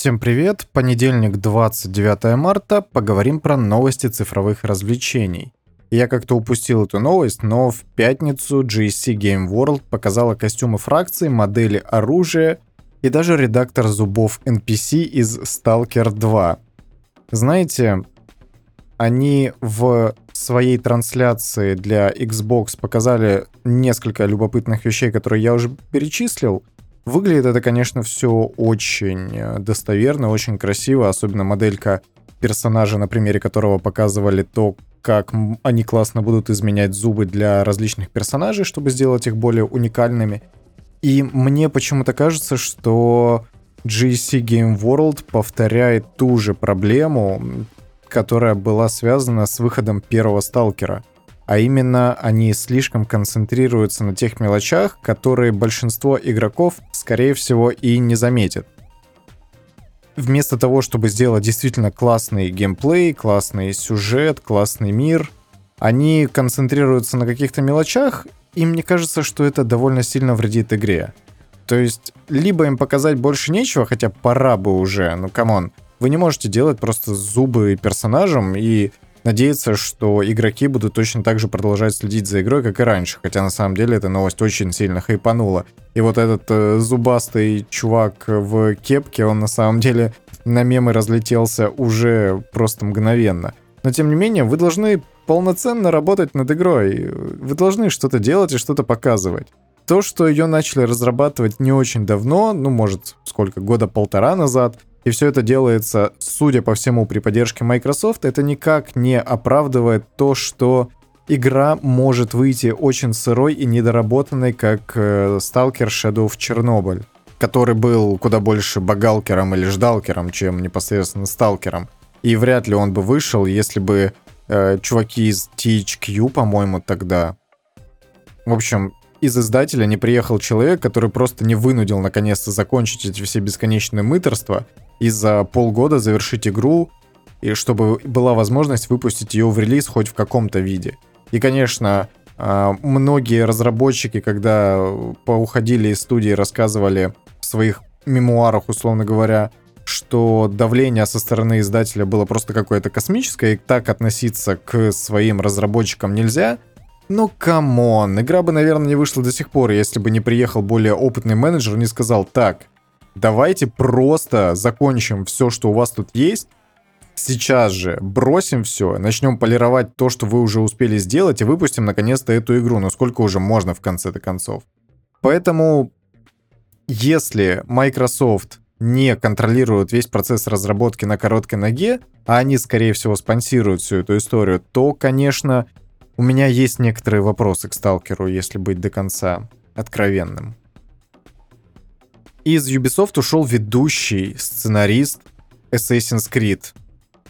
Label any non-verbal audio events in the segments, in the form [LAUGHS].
Всем привет! Понедельник, 29 марта. Поговорим про новости цифровых развлечений. Я как-то упустил эту новость, но в пятницу GSC Game World показала костюмы фракций, модели оружия и даже редактор зубов NPC из Stalker 2. Знаете, они в своей трансляции для Xbox показали несколько любопытных вещей, которые я уже перечислил. Выглядит это, конечно, все очень э, достоверно, очень красиво, особенно моделька персонажа, на примере которого показывали то, как они классно будут изменять зубы для различных персонажей, чтобы сделать их более уникальными. И мне почему-то кажется, что GSC Game World повторяет ту же проблему, которая была связана с выходом первого сталкера. А именно, они слишком концентрируются на тех мелочах, которые большинство игроков, скорее всего, и не заметят. Вместо того, чтобы сделать действительно классный геймплей, классный сюжет, классный мир, они концентрируются на каких-то мелочах, и мне кажется, что это довольно сильно вредит игре. То есть, либо им показать больше нечего, хотя пора бы уже, ну come on, вы не можете делать просто зубы персонажам и надеяться, что игроки будут точно так же продолжать следить за игрой, как и раньше. Хотя на самом деле эта новость очень сильно хайпанула. И вот этот э, зубастый чувак в кепке, он на самом деле на мемы разлетелся уже просто мгновенно. Но тем не менее, вы должны полноценно работать над игрой. Вы должны что-то делать и что-то показывать. То, что ее начали разрабатывать не очень давно, ну, может, сколько, года полтора назад, и все это делается, судя по всему, при поддержке Microsoft, это никак не оправдывает то, что игра может выйти очень сырой и недоработанной, как э, Stalker Shadow of Chernobyl, который был куда больше багалкером или ждалкером, чем непосредственно сталкером. И вряд ли он бы вышел, если бы э, чуваки из THQ, по-моему, тогда... В общем, из издателя не приехал человек, который просто не вынудил наконец-то закончить эти все бесконечные мыторства и за полгода завершить игру, и чтобы была возможность выпустить ее в релиз хоть в каком-то виде. И, конечно, а, многие разработчики, когда поуходили из студии, рассказывали в своих мемуарах, условно говоря, что давление со стороны издателя было просто какое-то космическое, и так относиться к своим разработчикам нельзя. Ну, come on, игра бы, наверное, не вышла до сих пор, если бы не приехал более опытный менеджер и не сказал, так, давайте просто закончим все, что у вас тут есть, сейчас же бросим все, начнем полировать то, что вы уже успели сделать, и выпустим наконец-то эту игру. Ну сколько уже можно в конце-то концов. Поэтому, если Microsoft не контролирует весь процесс разработки на короткой ноге, а они, скорее всего, спонсируют всю эту историю, то, конечно, у меня есть некоторые вопросы к Сталкеру, если быть до конца откровенным. Из Ubisoft ушел ведущий сценарист Assassin's Creed.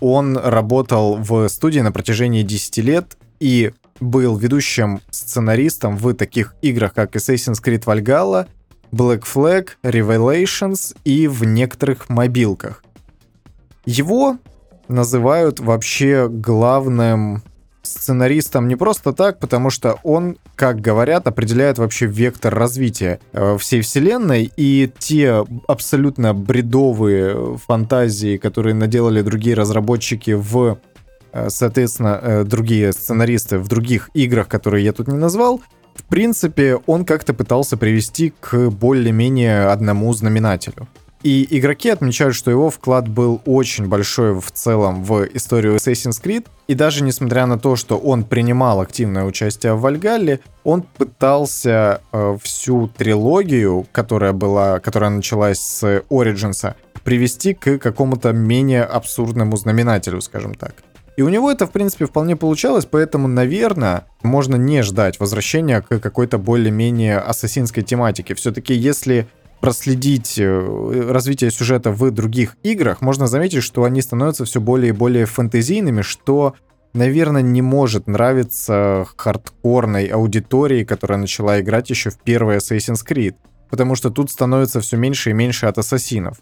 Он работал в студии на протяжении 10 лет и был ведущим сценаристом в таких играх, как Assassin's Creed Valhalla, Black Flag, Revelations и в некоторых мобилках. Его называют вообще главным сценаристом не просто так, потому что он, как говорят, определяет вообще вектор развития э, всей вселенной, и те абсолютно бредовые фантазии, которые наделали другие разработчики в э, соответственно, э, другие сценаристы в других играх, которые я тут не назвал, в принципе, он как-то пытался привести к более-менее одному знаменателю. И игроки отмечают, что его вклад был очень большой в целом в историю Assassin's Creed. И даже несмотря на то, что он принимал активное участие в Вальгалле, он пытался э, всю трилогию, которая была, которая началась с Origins, привести к какому-то менее абсурдному знаменателю, скажем так. И у него это, в принципе, вполне получалось, поэтому, наверное, можно не ждать возвращения к какой-то более-менее ассасинской тематике. Все-таки, если проследить э, развитие сюжета в других играх, можно заметить, что они становятся все более и более фэнтезийными, что, наверное, не может нравиться хардкорной аудитории, которая начала играть еще в первый Assassin's Creed, потому что тут становится все меньше и меньше от ассасинов.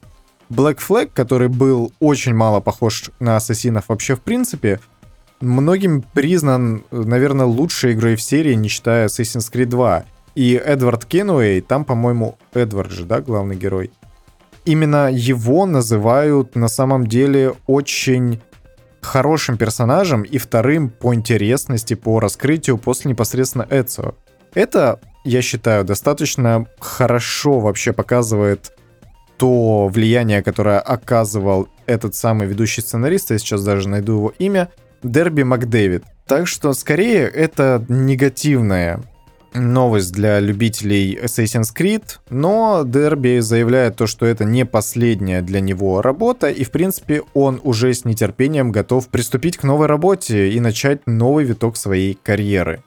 Black Flag, который был очень мало похож на ассасинов вообще в принципе, многим признан, наверное, лучшей игрой в серии, не считая Assassin's Creed 2. И Эдвард Кенуэй, там, по-моему, Эдвард же, да, главный герой. именно его называют на самом деле очень хорошим персонажем и вторым по интересности, по раскрытию после непосредственно Эцио. Это, я считаю, достаточно хорошо вообще показывает то влияние, которое оказывал этот самый ведущий сценарист, я сейчас даже найду его имя, Дерби Макдэвид. Так что, скорее, это негативная новость для любителей Assassin's Creed, но Дерби заявляет то, что это не последняя для него работа, и в принципе он уже с нетерпением готов приступить к новой работе и начать новый виток своей карьеры.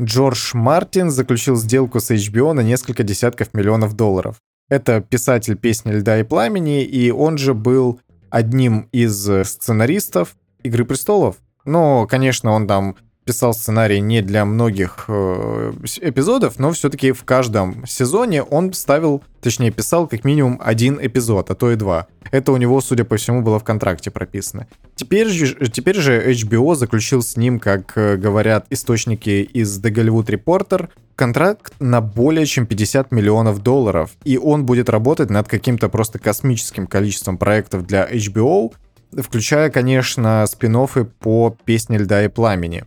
Джордж Мартин заключил сделку с HBO на несколько десятков миллионов долларов. Это писатель песни «Льда и пламени», и он же был одним из сценаристов «Игры престолов». Но, конечно, он там писал сценарий не для многих э, эпизодов, но все-таки в каждом сезоне он ставил, точнее писал как минимум один эпизод, а то и два. Это у него, судя по всему, было в контракте прописано. Теперь же, теперь же HBO заключил с ним, как э, говорят источники из The Hollywood Reporter, контракт на более чем 50 миллионов долларов, и он будет работать над каким-то просто космическим количеством проектов для HBO, включая, конечно, спин по «Песне льда и пламени»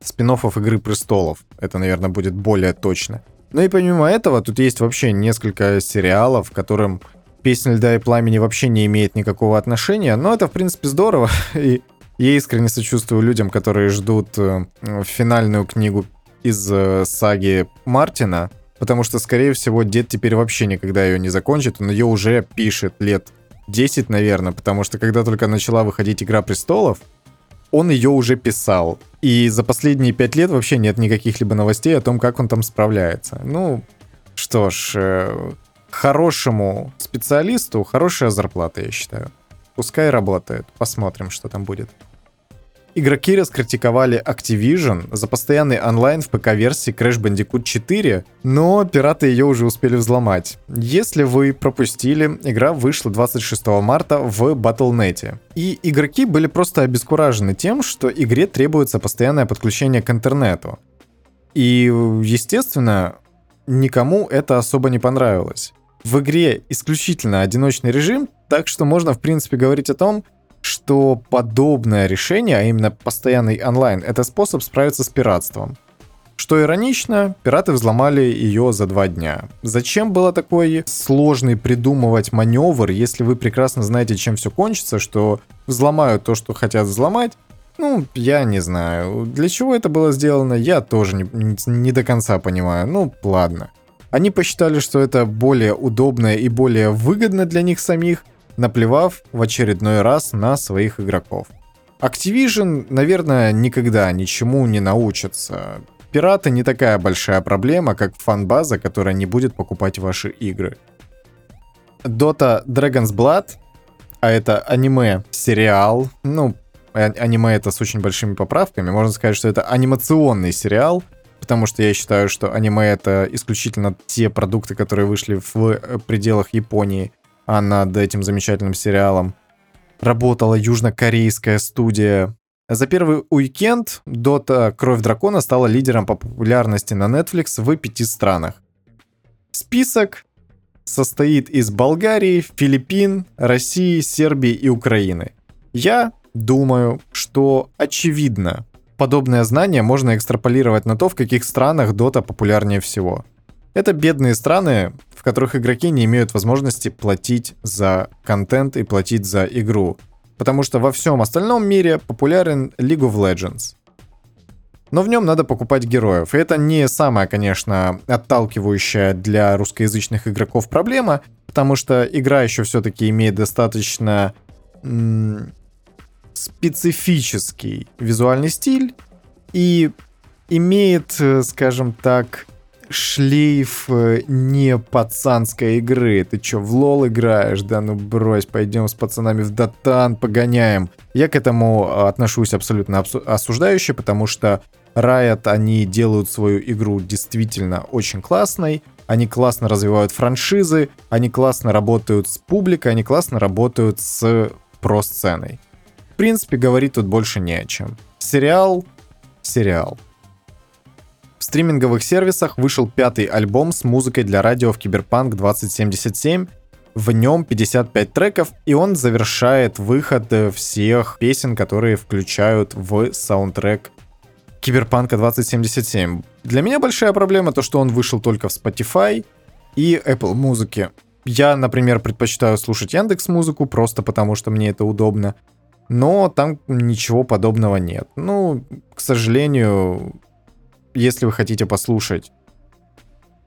спин «Игры престолов». Это, наверное, будет более точно. Ну и помимо этого, тут есть вообще несколько сериалов, которым «Песня льда и пламени» вообще не имеет никакого отношения, но это, в принципе, здорово, [LAUGHS] и я искренне сочувствую людям, которые ждут э, финальную книгу из э, саги Мартина, потому что, скорее всего, дед теперь вообще никогда ее не закончит, он ее уже пишет лет 10, наверное, потому что когда только начала выходить «Игра престолов», он ее уже писал. И за последние пять лет вообще нет никаких либо новостей о том, как он там справляется. Ну, что ж, э, хорошему специалисту хорошая зарплата, я считаю. Пускай работает. Посмотрим, что там будет. Игроки раскритиковали Activision за постоянный онлайн в ПК-версии Crash Bandicoot 4, но пираты ее уже успели взломать. Если вы пропустили, игра вышла 26 марта в Battle.net. И игроки были просто обескуражены тем, что игре требуется постоянное подключение к интернету. И, естественно, никому это особо не понравилось. В игре исключительно одиночный режим, так что можно, в принципе, говорить о том, что подобное решение, а именно постоянный онлайн, это способ справиться с пиратством. Что иронично, пираты взломали ее за два дня. Зачем было такой сложный придумывать маневр, если вы прекрасно знаете, чем все кончится, что взломают то, что хотят взломать? Ну, я не знаю. Для чего это было сделано, я тоже не, не до конца понимаю. Ну, ладно. Они посчитали, что это более удобно и более выгодно для них самих, наплевав в очередной раз на своих игроков. Activision, наверное, никогда ничему не научится. Пираты не такая большая проблема, как фан-база, которая не будет покупать ваши игры. Dota Dragon's Blood, а это аниме-сериал, ну, а, аниме это с очень большими поправками, можно сказать, что это анимационный сериал, потому что я считаю, что аниме это исключительно те продукты, которые вышли в э, пределах Японии а над этим замечательным сериалом работала южнокорейская студия. За первый уикенд Dota Кровь Дракона стала лидером по популярности на Netflix в пяти странах. Список состоит из Болгарии, Филиппин, России, Сербии и Украины. Я думаю, что очевидно, подобное знание можно экстраполировать на то, в каких странах Dota популярнее всего. Это бедные страны, в которых игроки не имеют возможности платить за контент и платить за игру. Потому что во всем остальном мире популярен League of Legends. Но в нем надо покупать героев. И это не самая, конечно, отталкивающая для русскоязычных игроков проблема, потому что игра еще все-таки имеет достаточно м- специфический визуальный стиль и имеет, э, скажем так, шлейф э, не пацанской игры. Ты чё, в лол играешь? Да ну брось, пойдем с пацанами в датан погоняем. Я к этому отношусь абсолютно осуждающе, потому что Riot, они делают свою игру действительно очень классной, они классно развивают франшизы, они классно работают с публикой, они классно работают с про-сценой. В принципе, говорить тут больше не о чем. Сериал, сериал. Стриминговых сервисах вышел пятый альбом с музыкой для радио в Киберпанк 2077. В нем 55 треков, и он завершает выход всех песен, которые включают в саундтрек Киберпанка 2077. Для меня большая проблема то, что он вышел только в Spotify и Apple музыке. Я, например, предпочитаю слушать Яндекс музыку просто потому, что мне это удобно. Но там ничего подобного нет. Ну, к сожалению, если вы хотите послушать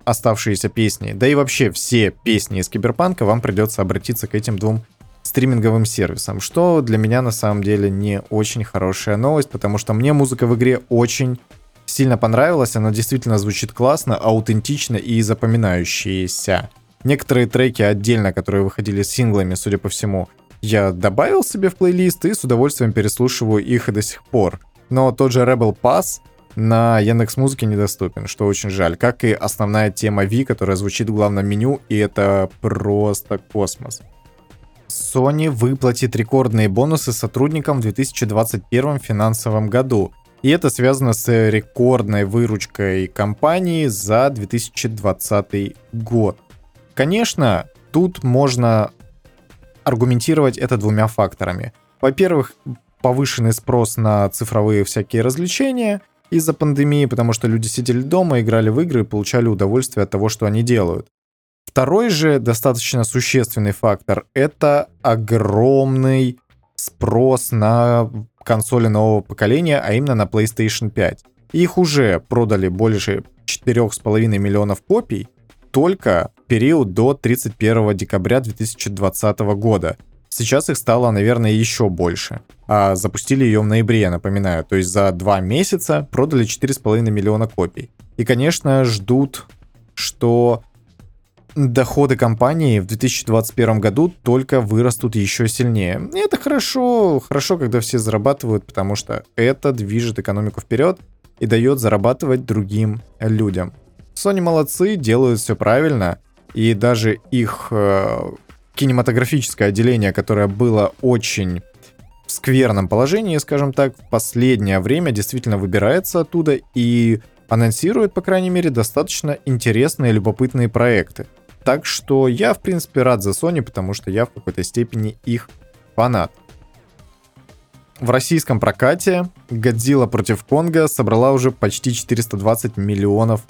оставшиеся песни, да и вообще все песни из Киберпанка, вам придется обратиться к этим двум стриминговым сервисам, что для меня на самом деле не очень хорошая новость, потому что мне музыка в игре очень сильно понравилась, она действительно звучит классно, аутентично и запоминающаяся. Некоторые треки отдельно, которые выходили синглами, судя по всему, я добавил себе в плейлист и с удовольствием переслушиваю их и до сих пор. Но тот же Rebel Pass на Яндекс Музыке недоступен, что очень жаль. Как и основная тема V, которая звучит в главном меню, и это просто космос. Sony выплатит рекордные бонусы сотрудникам в 2021 финансовом году. И это связано с рекордной выручкой компании за 2020 год. Конечно, тут можно аргументировать это двумя факторами. Во-первых, повышенный спрос на цифровые всякие развлечения из-за пандемии, потому что люди сидели дома, играли в игры и получали удовольствие от того, что они делают. Второй же достаточно существенный фактор — это огромный спрос на консоли нового поколения, а именно на PlayStation 5. Их уже продали больше 4,5 миллионов копий только период до 31 декабря 2020 года. Сейчас их стало, наверное, еще больше. А запустили ее в ноябре, я напоминаю. То есть за два месяца продали 4,5 миллиона копий. И, конечно, ждут, что доходы компании в 2021 году только вырастут еще сильнее. И это хорошо, хорошо, когда все зарабатывают, потому что это движет экономику вперед и дает зарабатывать другим людям. Sony молодцы, делают все правильно, и даже их э, кинематографическое отделение, которое было очень скверном положении, скажем так, в последнее время действительно выбирается оттуда и анонсирует, по крайней мере, достаточно интересные, любопытные проекты. Так что я, в принципе, рад за Sony, потому что я в какой-то степени их фанат. В российском прокате Годзилла против Конга собрала уже почти 420 миллионов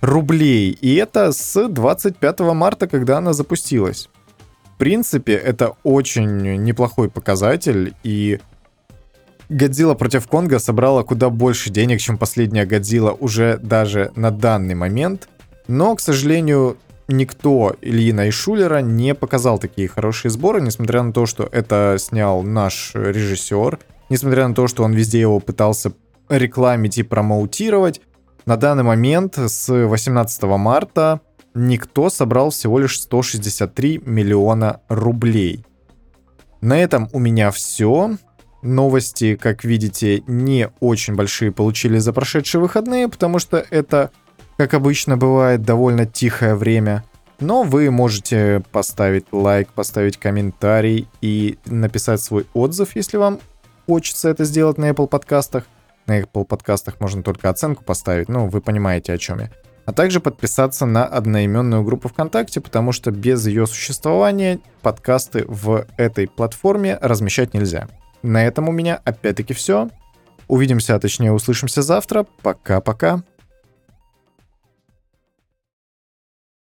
рублей. И это с 25 марта, когда она запустилась. Принципе, это очень неплохой показатель, и Годзилла против Конга собрала куда больше денег, чем последняя Годзилла уже даже на данный момент. Но, к сожалению, никто Ильина и Шулера не показал такие хорошие сборы, несмотря на то, что это снял наш режиссер, несмотря на то, что он везде его пытался рекламить и промоутировать. На данный момент с 18 марта никто собрал всего лишь 163 миллиона рублей. На этом у меня все. Новости, как видите, не очень большие получили за прошедшие выходные, потому что это как обычно бывает, довольно тихое время. Но вы можете поставить лайк, поставить комментарий и написать свой отзыв, если вам хочется это сделать на Apple подкастах. На Apple подкастах можно только оценку поставить, ну, вы понимаете, о чем я. А также подписаться на одноименную группу ВКонтакте, потому что без ее существования подкасты в этой платформе размещать нельзя. На этом у меня опять-таки все. Увидимся, а точнее услышимся завтра. Пока-пока.